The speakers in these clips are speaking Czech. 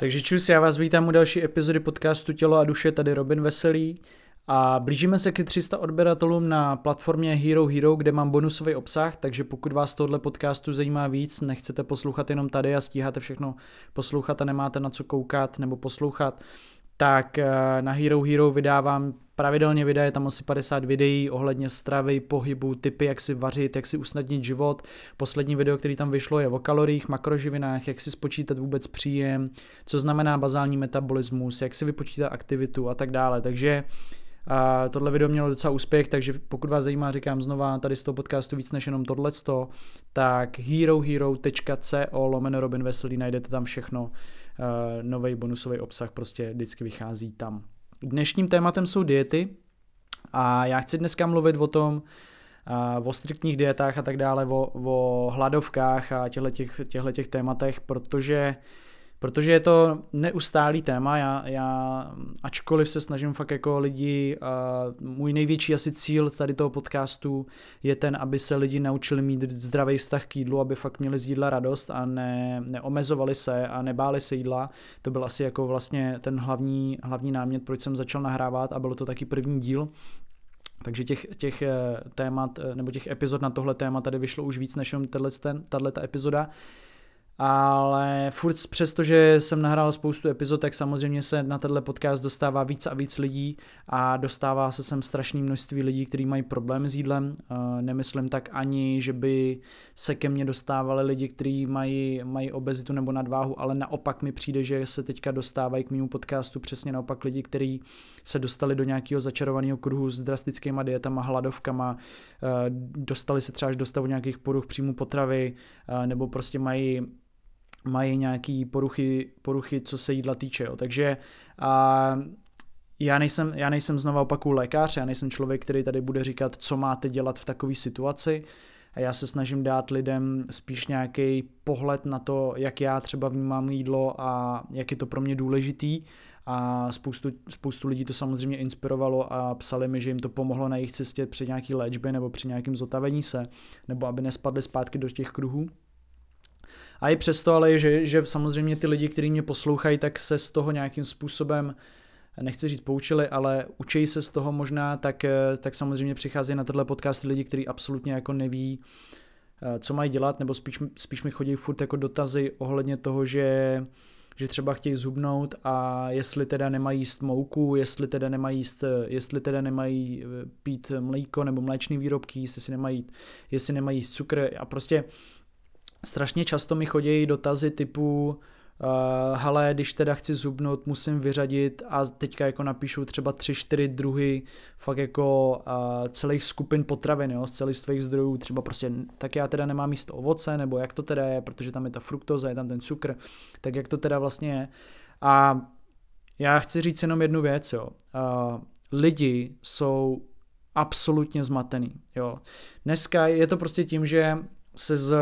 Takže čus, já vás vítám u další epizody podcastu Tělo a duše, tady Robin Veselý. A blížíme se ke 300 odběratelům na platformě Hero Hero, kde mám bonusový obsah, takže pokud vás tohle podcastu zajímá víc, nechcete poslouchat jenom tady a stíháte všechno poslouchat a nemáte na co koukat nebo poslouchat, tak eh, na Hero Hero vydávám pravidelně videa, je tam asi 50 videí ohledně stravy, pohybu, typy, jak si vařit, jak si usnadnit život. Poslední video, který tam vyšlo, je o kaloriích, makroživinách, jak si spočítat vůbec příjem, co znamená bazální metabolismus, jak si vypočítat aktivitu a tak dále. Takže a tohle video mělo docela úspěch, takže pokud vás zajímá, říkám znova, tady z toho podcastu víc než jenom tohleto, tak herohero.co lomeno Robin Veselý, najdete tam všechno, nový bonusový obsah prostě vždycky vychází tam. Dnešním tématem jsou diety a já chci dneska mluvit o tom, uh, o striktních dietách a tak dále, o, o hladovkách a těchto těch tématech, protože uh, protože je to neustálý téma, já, já ačkoliv se snažím fakt jako lidi, uh, můj největší asi cíl tady toho podcastu je ten, aby se lidi naučili mít zdravý vztah k jídlu, aby fakt měli z jídla radost a ne, neomezovali se a nebáli se jídla. To byl asi jako vlastně ten hlavní, hlavní námět, proč jsem začal nahrávat a bylo to taky první díl. Takže těch, těch eh, témat, eh, nebo těch epizod na tohle téma tady vyšlo už víc než jenom tato epizoda ale furt přesto, že jsem nahrál spoustu epizod, tak samozřejmě se na tenhle podcast dostává víc a víc lidí a dostává se sem strašné množství lidí, kteří mají problém s jídlem. Nemyslím tak ani, že by se ke mně dostávali lidi, kteří mají, mají obezitu nebo nadváhu, ale naopak mi přijde, že se teďka dostávají k mému podcastu přesně naopak lidi, kteří se dostali do nějakého začarovaného kruhu s drastickými dietama, hladovkama, dostali se třeba až do stavu nějakých poruch příjmu potravy, nebo prostě mají mají nějaké poruchy, poruchy, co se jídla týče. Jo. Takže a, já nejsem, já nejsem znova opaku lékař, já nejsem člověk, který tady bude říkat, co máte dělat v takové situaci. A já se snažím dát lidem spíš nějaký pohled na to, jak já třeba vnímám jídlo a jak je to pro mě důležitý. A spoustu, spoustu lidí to samozřejmě inspirovalo a psali mi, že jim to pomohlo na jejich cestě při nějaký léčbě nebo při nějakém zotavení se, nebo aby nespadli zpátky do těch kruhů. A i přesto, ale že, že samozřejmě ty lidi, kteří mě poslouchají, tak se z toho nějakým způsobem nechci říct poučili, ale učí se z toho možná, tak, tak samozřejmě přichází na tenhle podcast lidi, kteří absolutně jako neví, eh, co mají dělat, nebo spíš, spíš mi chodí furt jako dotazy ohledně toho, že že třeba chtějí zhubnout a jestli teda nemají jíst mouku, jestli teda nemají jíst, jestli teda nemají eh, pít mléko nebo mléčné výrobky, jestli si nemají, jestli nemají jíst cukr. A prostě strašně často mi chodí dotazy typu uh, hele, když teda chci zubnout, musím vyřadit a teďka jako napíšu třeba tři, čtyři druhy fakt jako uh, celých skupin potravin, jo, z celistvých zdrojů, třeba prostě, tak já teda nemám místo ovoce, nebo jak to teda je, protože tam je ta fruktoza, je tam ten cukr, tak jak to teda vlastně je. A já chci říct jenom jednu věc, jo. Uh, lidi jsou absolutně zmatený. Jo. Dneska je to prostě tím, že se z,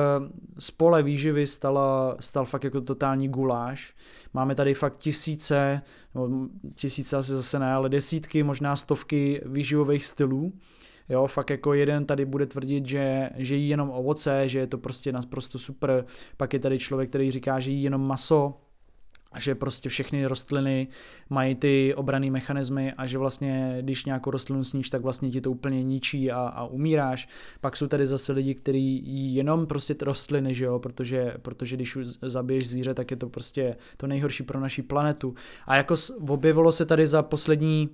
z pole výživy stala, stal fakt jako totální guláš. Máme tady fakt tisíce, no, tisíce asi zase ne, ale desítky, možná stovky výživových stylů. Jo, fakt jako jeden tady bude tvrdit, že, že jí jenom ovoce, že je to prostě naprosto super. Pak je tady člověk, který říká, že jí jenom maso, a že prostě všechny rostliny mají ty obrané mechanismy a že vlastně, když nějakou rostlinu sníš, tak vlastně ti to úplně ničí a, a umíráš. Pak jsou tady zase lidi, kteří jí jenom prostě rostliny, že jo, protože, protože když zabiješ zvíře, tak je to prostě to nejhorší pro naši planetu. A jako objevilo se tady za poslední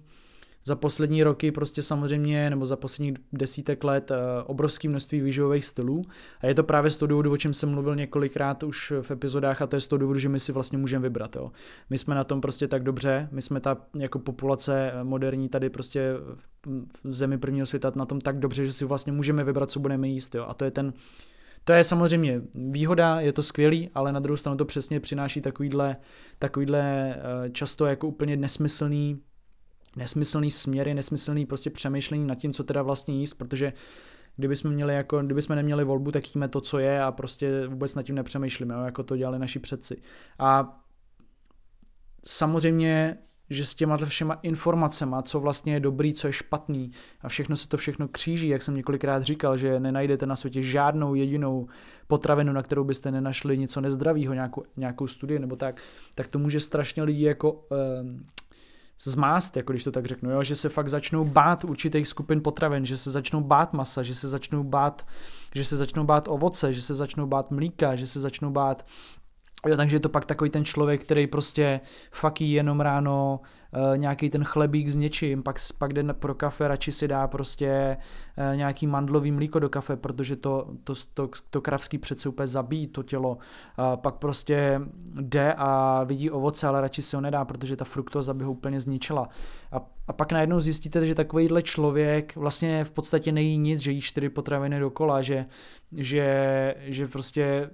za poslední roky prostě samozřejmě, nebo za posledních desítek let eh, obrovské množství výživových stylů. A je to právě z toho důvodu, o čem jsem mluvil několikrát už v epizodách, a to je z toho důvodu, že my si vlastně můžeme vybrat. Jo. My jsme na tom prostě tak dobře, my jsme ta jako populace moderní tady prostě v zemi prvního světa na tom tak dobře, že si vlastně můžeme vybrat, co budeme jíst. Jo. A to je ten to je samozřejmě výhoda, je to skvělý, ale na druhou stranu to přesně přináší takovýhle, takovýhle eh, často jako úplně nesmyslný nesmyslný směry, nesmyslný prostě přemýšlení nad tím, co teda vlastně jíst, protože kdybychom měli jako, kdybychom neměli volbu, tak jíme to, co je a prostě vůbec nad tím nepřemýšlíme, jako to dělali naši předci. A samozřejmě že s těma všema informacemi, co vlastně je dobrý, co je špatný a všechno se to všechno kříží, jak jsem několikrát říkal, že nenajdete na světě žádnou jedinou potravinu, na kterou byste nenašli něco nezdravého, nějakou, nějakou studii nebo tak, tak to může strašně lidi jako eh, zmást, jako když to tak řeknu, jo? že se fakt začnou bát určitých skupin potravin, že se začnou bát masa, že se začnou bát, že se začnou bát ovoce, že se začnou bát mlíka, že se začnou bát Jo, takže je to pak takový ten člověk, který prostě fakí jenom ráno uh, nějaký ten chlebík s něčím, pak, pak jde pro kafe, radši si dá prostě uh, nějaký mandlový mlíko do kafe, protože to, to, to, to kravský přece úplně zabíjí to tělo. Uh, pak prostě jde a vidí ovoce, ale radši si ho nedá, protože ta fruktoza by ho úplně zničila. A, a pak najednou zjistíte, že takovýhle člověk vlastně v podstatě nejí nic, že jí čtyři potraviny dokola, že, že, že prostě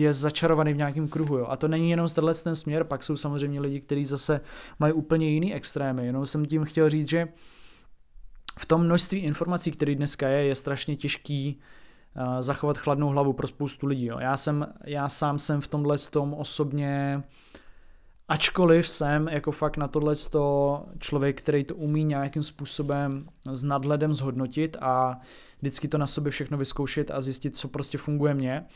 je začarovaný v nějakém kruhu. Jo. A to není jenom tenhle ten směr, pak jsou samozřejmě lidi, kteří zase mají úplně jiný extrémy. Jenom jsem tím chtěl říct, že v tom množství informací, které dneska je, je strašně těžký uh, zachovat chladnou hlavu pro spoustu lidí. Jo. Já, jsem, já sám jsem v tomhle tom osobně Ačkoliv jsem jako fakt na tohle člověk, který to umí nějakým způsobem s nadhledem zhodnotit a vždycky to na sobě všechno vyzkoušet a zjistit, co prostě funguje mně,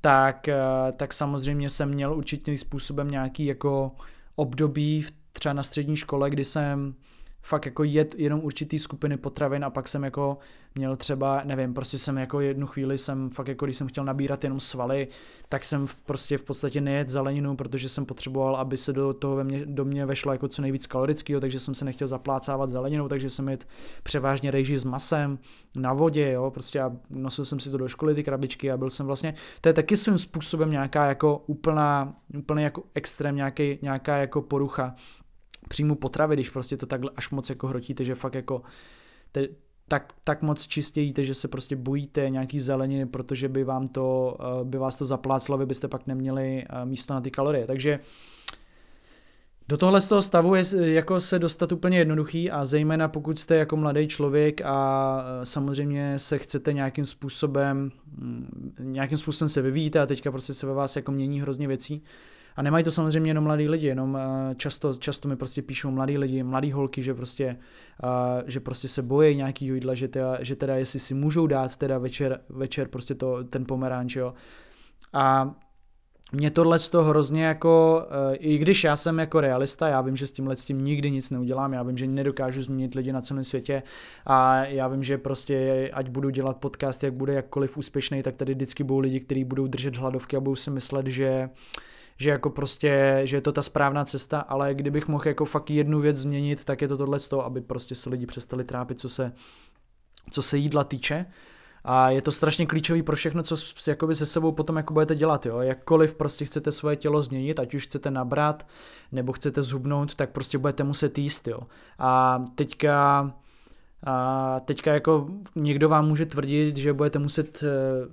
tak, eh, tak samozřejmě jsem měl určitým způsobem nějaký jako období třeba na střední škole, kdy jsem fakt jako jet jenom určitý skupiny potravin a pak jsem jako měl třeba, nevím, prostě jsem jako jednu chvíli jsem fakt jako, když jsem chtěl nabírat jenom svaly, tak jsem prostě v podstatě nejet zeleninu, protože jsem potřeboval, aby se do toho ve mě, do mě vešlo jako co nejvíc kalorického, takže jsem se nechtěl zaplácávat zeleninou, takže jsem jet převážně rejži s masem na vodě, jo, prostě a nosil jsem si to do školy, ty krabičky a byl jsem vlastně, to je taky svým způsobem nějaká jako úplná, úplně jako extrém, nějaký, nějaká jako porucha příjmu potravy, když prostě to takhle až moc jako hrotíte, že fakt jako te, tak, tak moc čistě jíte, že se prostě bojíte nějaký zeleniny, protože by vám to, eh, by vás to zapláclo, vy byste pak neměli eh, místo na ty kalorie. Takže do tohle z toho stavu je jako se dostat úplně jednoduchý a zejména pokud jste jako mladý člověk a eh, samozřejmě se chcete nějakým způsobem, mm, nějakým způsobem se vyvíjíte a teďka prostě se ve vás jako mění hrozně věcí, a nemají to samozřejmě jenom mladí lidi, jenom uh, často, často mi prostě píšou mladí lidi, mladí holky, že prostě, uh, že prostě se bojí nějaký jídla, že teda, že teda jestli si můžou dát teda večer, večer prostě to, ten pomeranč, jo. A mě tohle z toho hrozně jako, uh, i když já jsem jako realista, já vím, že s tímhle s tím nikdy nic neudělám, já vím, že nedokážu změnit lidi na celém světě a já vím, že prostě ať budu dělat podcast, jak bude jakkoliv úspěšný, tak tady vždycky budou lidi, kteří budou držet hladovky a budou si myslet, že uh, že jako prostě, že je to ta správná cesta, ale kdybych mohl jako fakt jednu věc změnit, tak je to tohle z toho, aby prostě se lidi přestali trápit, co se, co se jídla týče. A je to strašně klíčový pro všechno, co jakoby se sebou potom jako budete dělat. Jo? Jakkoliv prostě chcete svoje tělo změnit, ať už chcete nabrat nebo chcete zhubnout, tak prostě budete muset jíst. Jo? A teďka a teďka jako někdo vám může tvrdit, že budete muset eh,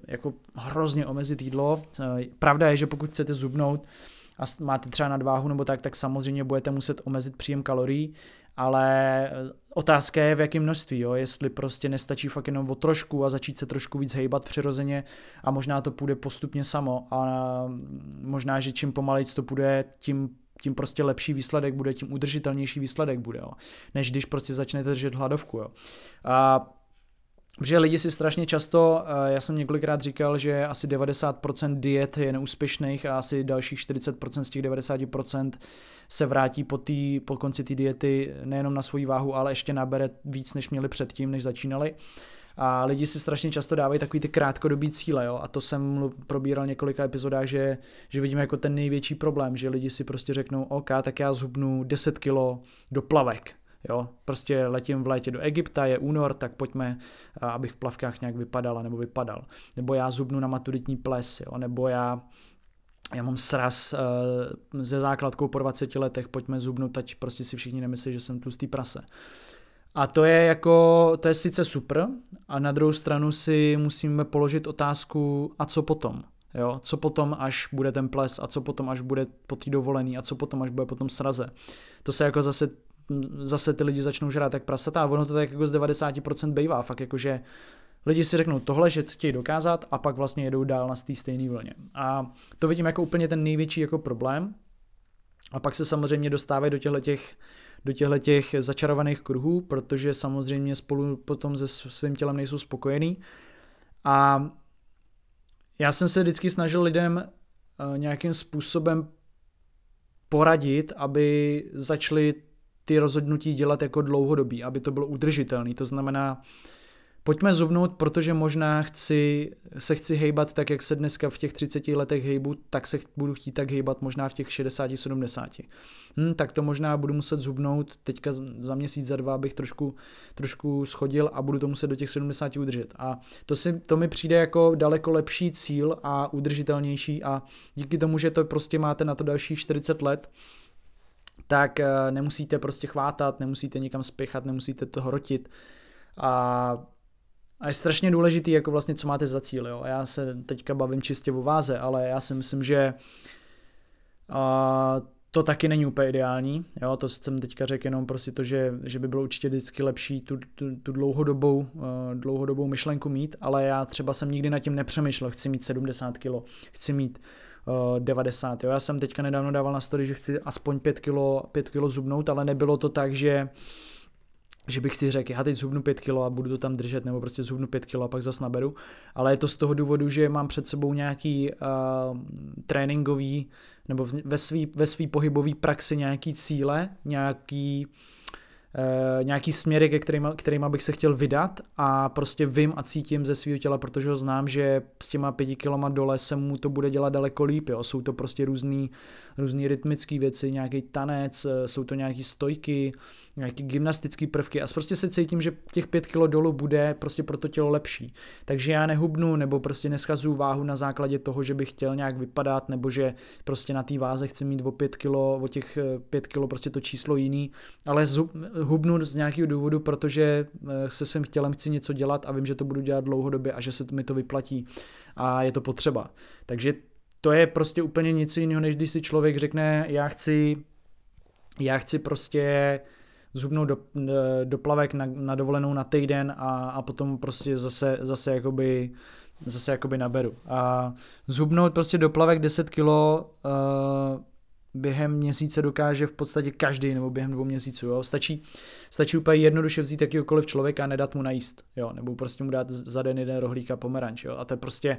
jako hrozně omezit jídlo. Eh, pravda je, že pokud chcete zubnout a máte třeba nadváhu nebo tak, tak samozřejmě budete muset omezit příjem kalorií, ale eh, otázka je v jakém množství, jo? jestli prostě nestačí fakt jenom o trošku a začít se trošku víc hejbat přirozeně a možná to půjde postupně samo a možná, že čím pomalejc to půjde, tím tím prostě lepší výsledek bude, tím udržitelnější výsledek bude, jo. než když prostě začnete držet hladovku. Jo. A Protože lidi si strašně často, eh, já jsem několikrát říkal, že asi 90% diet je neúspěšných a asi dalších 40% z těch 90% se vrátí po, tý, po konci té diety nejenom na svoji váhu, ale ještě nabere víc, než měli předtím, než začínali. A lidi si strašně často dávají takový ty krátkodobý cíle, jo? a to jsem probíral několika epizodách, že, že vidíme jako ten největší problém, že lidi si prostě řeknou, OK, tak já zhubnu 10 kilo do plavek, Jo, prostě letím v létě do Egypta, je únor, tak pojďme, abych v plavkách nějak vypadal, nebo vypadal. Nebo já zubnu na maturitní ples, jo, nebo já já mám sraz uh, ze základkou po 20 letech, pojďme zubnout, ať prostě si všichni nemyslí, že jsem tlustý prase. A to je jako, to je sice super, a na druhou stranu si musíme položit otázku, a co potom? Jo, co potom, až bude ten ples, a co potom, až bude po té dovolený, a co potom, až bude potom sraze. To se jako zase, zase ty lidi začnou žrát jak prasata a ono to tak jako z 90% bývá, fakt jako, že lidi si řeknou tohle, že chtějí dokázat a pak vlastně jedou dál na té stejné vlně. A to vidím jako úplně ten největší jako problém, A pak se samozřejmě dostávají do těchto těch, do těchto těch začarovaných kruhů, protože samozřejmě spolu potom se svým tělem nejsou spokojený. A já jsem se vždycky snažil lidem eh, nějakým způsobem poradit, aby začali ty rozhodnutí dělat jako dlouhodobí, aby to bylo udržitelné. To znamená, Pojďme zubnout, protože možná chci, se chci hejbat tak, jak se dneska v těch 30 letech hejbu, tak se budu chtít tak hejbat možná v těch 60-70. Hm, tak to možná budu muset zubnout teďka za měsíc, za dva, abych trošku, trošku schodil a budu to muset do těch 70 udržet. A to, si, to mi přijde jako daleko lepší cíl a udržitelnější a díky tomu, že to prostě máte na to dalších 40 let, tak eh, nemusíte prostě chvátat, nemusíte nikam spěchat, nemusíte to hrotit. A a je strašně důležitý, jako vlastně, co máte za cíl. Jo? Já se teďka bavím čistě o váze, ale já si myslím, že a, to taky není úplně ideální. Jo? To jsem teďka řekl jenom prostě to, že, že by bylo určitě vždycky lepší tu, tu, tu dlouhodobou, uh, dlouhodobou myšlenku mít, ale já třeba jsem nikdy nad tím nepřemýšlel. Chci mít 70 kg, chci mít uh, 90. Jo? Já jsem teďka nedávno dával na story, že chci aspoň 5 kg, 5 kg zubnout, ale nebylo to tak, že že bych si řekl, já teď zhubnu 5 kg a budu to tam držet, nebo prostě zhubnu 5 kg a pak zase naberu. Ale je to z toho důvodu, že mám před sebou nějaký uh, tréninkový, nebo ve svý, ve svý pohybový praxi nějaký cíle, nějaký Uh, nějaký směry, ke kterým, kterým bych se chtěl vydat a prostě vím a cítím ze svého těla, protože ho znám, že s těma pěti kiloma dole se mu to bude dělat daleko líp. Jo. Jsou to prostě různý, různý rytmické věci, nějaký tanec, eh, jsou to nějaký stojky, nějaký gymnastický prvky a prostě se cítím, že těch pět kilo dolů bude prostě pro to tělo lepší. Takže já nehubnu nebo prostě neschazuju váhu na základě toho, že bych chtěl nějak vypadat nebo že prostě na té váze chci mít o pět kilo, o těch eh, pět kilo prostě to číslo jiný, ale hubnu z nějakého důvodu, protože eh, se svým tělem chci něco dělat a vím, že to budu dělat dlouhodobě a že se mi to vyplatí a je to potřeba. Takže to je prostě úplně něco jiného, než když si člověk řekne, já chci, já chci prostě zhubnout do, do plavek na, na dovolenou na týden a, a potom prostě zase, zase jakoby zase jakoby naberu. A zhubnout prostě do plavek 10 kilo uh, během měsíce dokáže v podstatě každý, nebo během dvou měsíců, jo. Stačí, stačí úplně jednoduše vzít jakýkoliv člověka a nedat mu najíst, jo, nebo prostě mu dát za den jeden rohlík a pomeranč, jo. A to je prostě,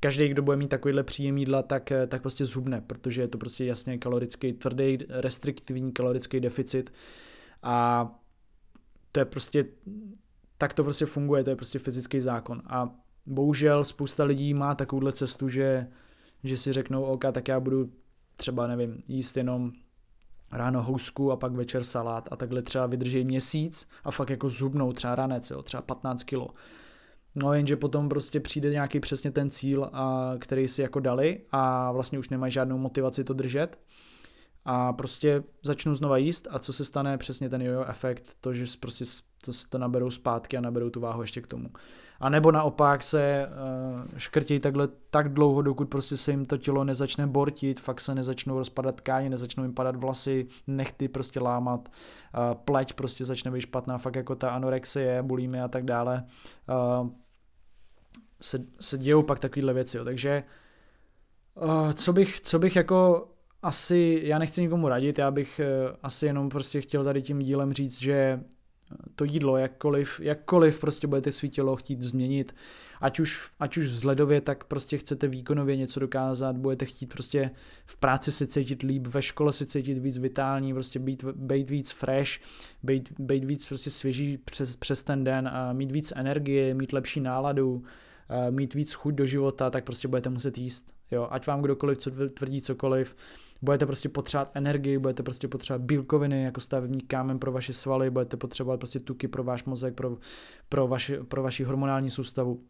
každý, kdo bude mít takovýhle příjem jídla, tak, tak prostě zhubne, protože je to prostě jasně kalorický, tvrdý, restriktivní kalorický deficit, a to je prostě, tak to prostě funguje, to je prostě fyzický zákon. A bohužel spousta lidí má takovouhle cestu, že, že si řeknou, OK, tak já budu třeba, nevím, jíst jenom ráno housku a pak večer salát a takhle třeba vydrží měsíc a fakt jako zubnou třeba ranec, jo, třeba 15 kilo. No jenže potom prostě přijde nějaký přesně ten cíl, a, který si jako dali a vlastně už nemají žádnou motivaci to držet a prostě začnu znova jíst a co se stane, přesně ten jojo efekt, to, že prostě to, to naberou zpátky a naberou tu váhu ještě k tomu. A nebo naopak se uh, škrtí takhle tak dlouho, dokud prostě se jim to tělo nezačne bortit, fakt se nezačnou rozpadat tkáně, nezačnou jim padat vlasy, nechty prostě lámat, uh, pleť prostě začne být špatná, fakt jako ta anorexie, bulímy a tak dále. Uh, se, se dějou pak takovéhle věci, jo. takže uh, co bych, co bych jako asi, já nechci nikomu radit, já bych eh, asi jenom prostě chtěl tady tím dílem říct, že eh, to jídlo, jakkoliv, jakkoliv prostě budete svý tělo chtít změnit, ať už, ať už vzhledově, tak prostě chcete výkonově něco dokázat, budete chtít prostě v práci si cítit líp, ve škole si cítit víc vitální, prostě být, být víc fresh, být, být víc prostě svěží přes, přes ten den, a mít víc energie, mít lepší náladu, mít víc chuť do života, tak prostě budete muset jíst. Jo, ať vám kdokoliv tvrdí cokoliv, budete prostě potřebovat energii, budete prostě potřebovat bílkoviny jako stavební kámen pro vaše svaly, budete potřebovat prostě tuky pro váš mozek, pro, pro, vaši, pro vaši hormonální soustavu.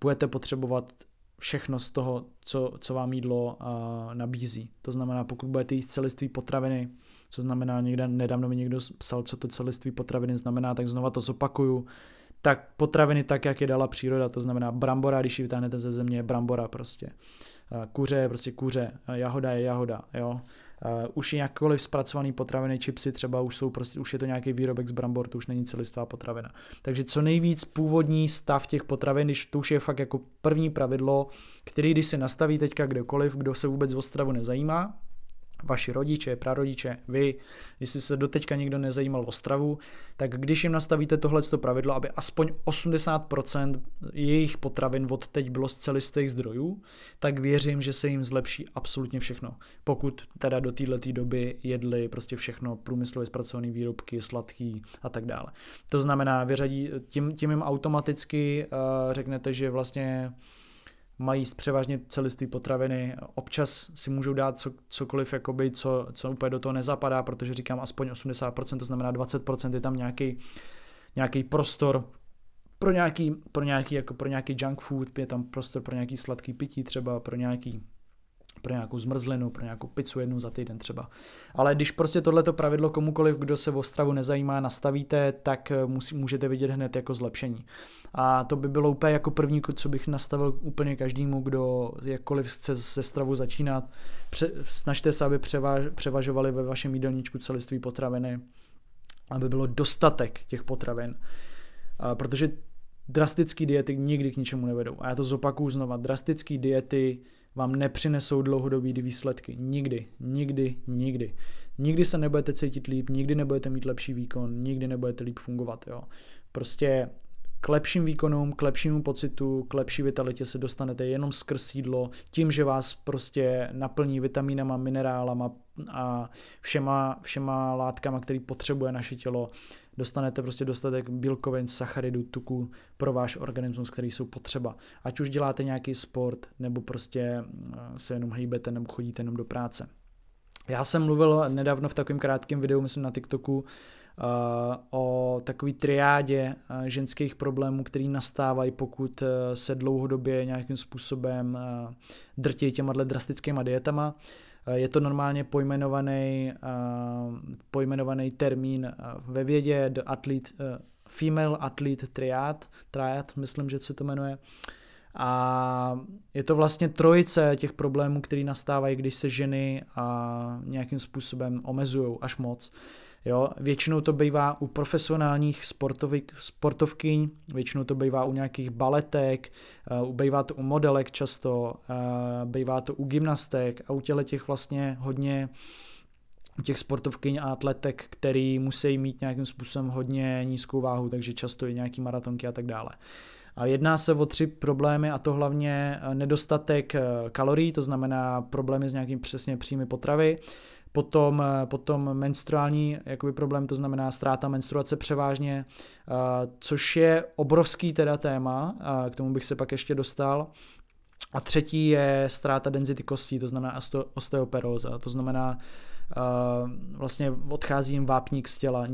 Budete potřebovat všechno z toho, co, co vám jídlo uh, nabízí. To znamená, pokud budete jíst celiství potraviny, co znamená, někde nedávno mi někdo psal, co to celiství potraviny znamená, tak znova to zopakuju. Tak potraviny tak, jak je dala příroda, to znamená brambora, když ji vytáhnete ze země, brambora prostě. Eh, kuře je prostě kuře, eh, jahoda je jahoda, jo. Uh, už jakkoliv zpracovaný potraviny, chipsy třeba už jsou prostě, už je to nějaký výrobek z brambor, to už není celistvá potravina. Takže co nejvíc původní stav těch potravin, když to už je fakt jako první pravidlo, který když se nastaví teďka kdokoliv, kdo se vůbec o stravu nezajímá, vaši rodiče, prarodiče, vy, jestli se doteďka někdo nezajímal o stravu, tak když jim nastavíte tohle pravidlo, aby aspoň 80% jejich potravin od teď bylo z celistvých zdrojů, tak věřím, že se jim zlepší absolutně všechno. Pokud teda do této doby jedli prostě všechno průmyslově zpracované výrobky, sladký a tak dále. To znamená, vyřadí, tím, tím jim automaticky uh, řeknete, že vlastně mají převážně celistvé potraviny, občas si můžou dát co, cokoliv, jakoby, co, co úplně do toho nezapadá, protože říkám aspoň 80%, to znamená 20% je tam nějaký, nějaký prostor pro nějaký, pro nějaký, jako pro nějaký junk food, je tam prostor pro nějaký sladký pití, třeba pro nějaký pro nějakou zmrzlinu, pro nějakou pizzu jednou za týden třeba. Ale když prostě tohleto pravidlo komukoliv, kdo se o stravu nezajímá, nastavíte, tak eh, musí, můžete vidět hned jako zlepšení. A to by bylo úplně jako první, co bych nastavil úplně každému, kdo jakkoliv chce se stravu začínat. Pře- snažte se, aby převaž, převažovali ve vašem jídelníčku celiství potraviny, aby bylo dostatek těch potravin. A protože drastické diety nikdy k ničemu nevedou. A já to zopakuju znova. Drastické diety vám nepřinesou dlouhodobý výsledky. Nikdy, nikdy, nikdy. Nikdy se nebudete cítit líp, nikdy nebudete mít lepší výkon, nikdy nebudete líp fungovat. Jo. Prostě k lepším výkonům, k lepšímu pocitu, k lepší vitalitě se dostanete jenom skrz jídlo, tím, že vás prostě naplní vitamínama, minerálama a všema, všema látkama, který potřebuje naše tělo. Dostanete prostě dostatek bílkovin, sacharidů, tuku pro váš organismus, který jsou potřeba. Ať už děláte nějaký sport, nebo prostě eh, se jenom hýbete, nebo chodíte jenom do práce. Já jsem mluvil nedávno v takovém krátkém videu, myslím na TikToku, o takové triádě ženských problémů, které nastávají, pokud e, se dlouhodobě nějakým způsobem drtí těma drastickýma dietama. Je to normálně pojmenovaný, pojmenovaný termín ve vědě the athlete, Female Athlete Triad, triad, myslím, že se to jmenuje. A je to vlastně trojice těch problémů, které nastávají, když se ženy a nějakým způsobem omezují až moc. Jo, většinou to bývá u profesionálních sportovkyň, většinou to bývá u nějakých baletek, uh, bývá to u modelek často, uh, bývá to u gymnastek a u těle těch vlastně hodně těch sportovkyň a atletek, který musí mít nějakým způsobem hodně nízkou váhu, takže často i nějaký maratonky a tak dále. A jedná se o tři problémy a to hlavně nedostatek kalorií, to znamená problémy s nějakým přesně příjmy potravy, Potom, eh, potom menstruální jakoby problém, to znamená ztráta menstruace převážně, eh, což je obrovský teda téma, k tomu bych se pak ještě dostal. A třetí je ztráta denzity kostí, to znamená osteoperóza, to znamená vlastně odchází jim vápník z těla,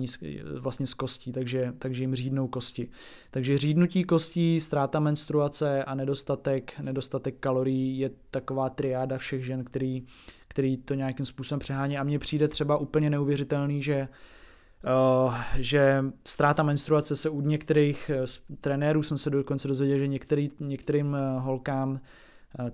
vlastně z kostí, takže, takže jim řídnou kosti. Takže řídnutí kostí, ztráta menstruace a nedostatek, nedostatek kalorií je taková triáda všech žen, který, který to nějakým způsobem přehání a mně přijde třeba úplně neuvěřitelný, že Uh, že ztráta menstruace se u některých uh, trenérů jsem se dokonce dozvěděl, že některý, některým holkám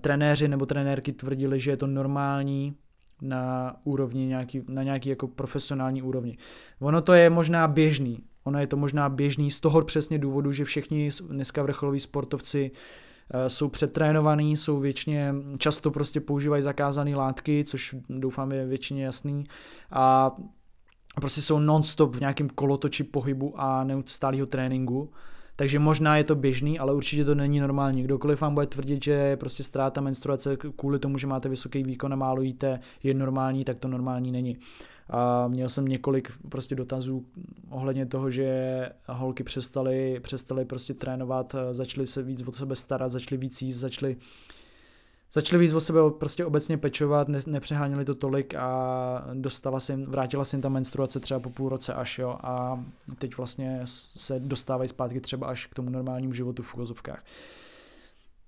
trenéři nebo trenérky tvrdili, že je to normální na úrovni nějaký, na nějaký jako profesionální úrovni. Ono to je možná běžný, ono je to možná běžný z toho přesně důvodu, že všichni dneska vrcholoví sportovci Eh, jsou přetrénovaný, jsou většině, často prostě používají zakázané látky, což doufám je většině jasný a prostě jsou non-stop v nějakém kolotoči pohybu a neustálého tréninku. Takže možná je to běžný, ale určitě to není normální. Kdokoliv vám bude tvrdit, že je prostě ztráta menstruace kvůli tomu, že máte vysoký výkon a málo jíte, je normální, tak to normální není. A měl jsem několik prostě dotazů ohledně toho, že holky přestaly, přestaly prostě trénovat, začaly se víc o sebe starat, začaly víc jíst, začaly začali víc o sebe prostě obecně pečovat, ne, nepřeháněli to tolik a dostala se jim, vrátila se jim ta menstruace třeba po půl roce až jo a teď vlastně se dostávají zpátky třeba až k tomu normálnímu životu v uvozovkách.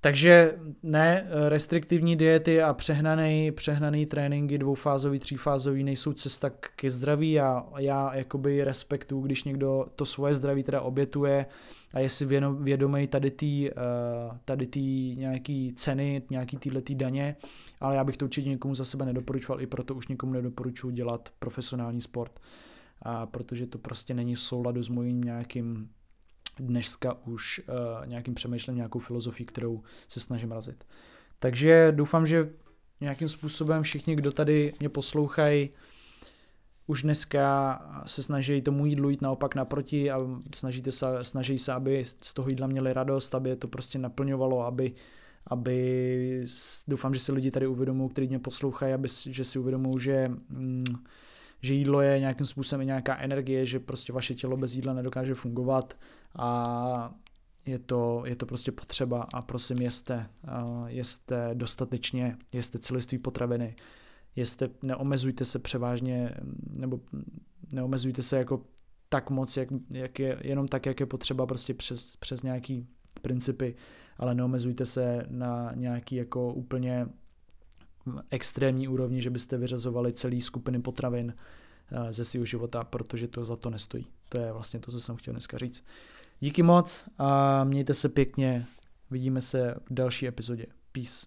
Takže ne, restriktivní diety a přehnaný, přehnaný tréninky dvoufázový, třífázový nejsou cesta ke zdraví a já jakoby respektuju, když někdo to svoje zdraví teda obětuje a je si vědomý tady tý, eh, tady tý nějaký ceny, nějaký týhletý daně, ale já bych to určitě někomu za sebe nedoporučoval, i proto už někomu nedoporučuji dělat profesionální sport, a protože to prostě není souladu s mojím nějakým dneska už uh, nějakým přemýšlím, nějakou filozofii, kterou se snažím razit. Takže doufám, že nějakým způsobem všichni, kdo tady mě poslouchají, už dneska se snaží tomu jídlu jít naopak naproti a snažíte se, snaží se, aby z toho jídla měli radost, aby je to prostě naplňovalo, aby, aby doufám, že se lidi tady uvědomují, kteří mě poslouchají, aby, že si uvědomují, že, mm, že jídlo je nějakým způsobem nějaká energie, že prostě vaše tělo bez jídla nedokáže fungovat a je to, je to prostě potřeba a prosím jeste, jeste dostatečně, jeste celiství potraviny, jeste, neomezujte se převážně, nebo neomezujte se jako tak moc, jak, jak je, jenom tak, jak je potřeba prostě přes, přes nějaký principy, ale neomezujte se na nějaký jako úplně extrémní úrovni, že byste vyřazovali celý skupiny potravin eh, ze svého života, protože to za to nestojí. To je vlastně to, co jsem chtěl dneska říct. Díky moc a mějte se pěkně. Vidíme se v další epizodě. Peace.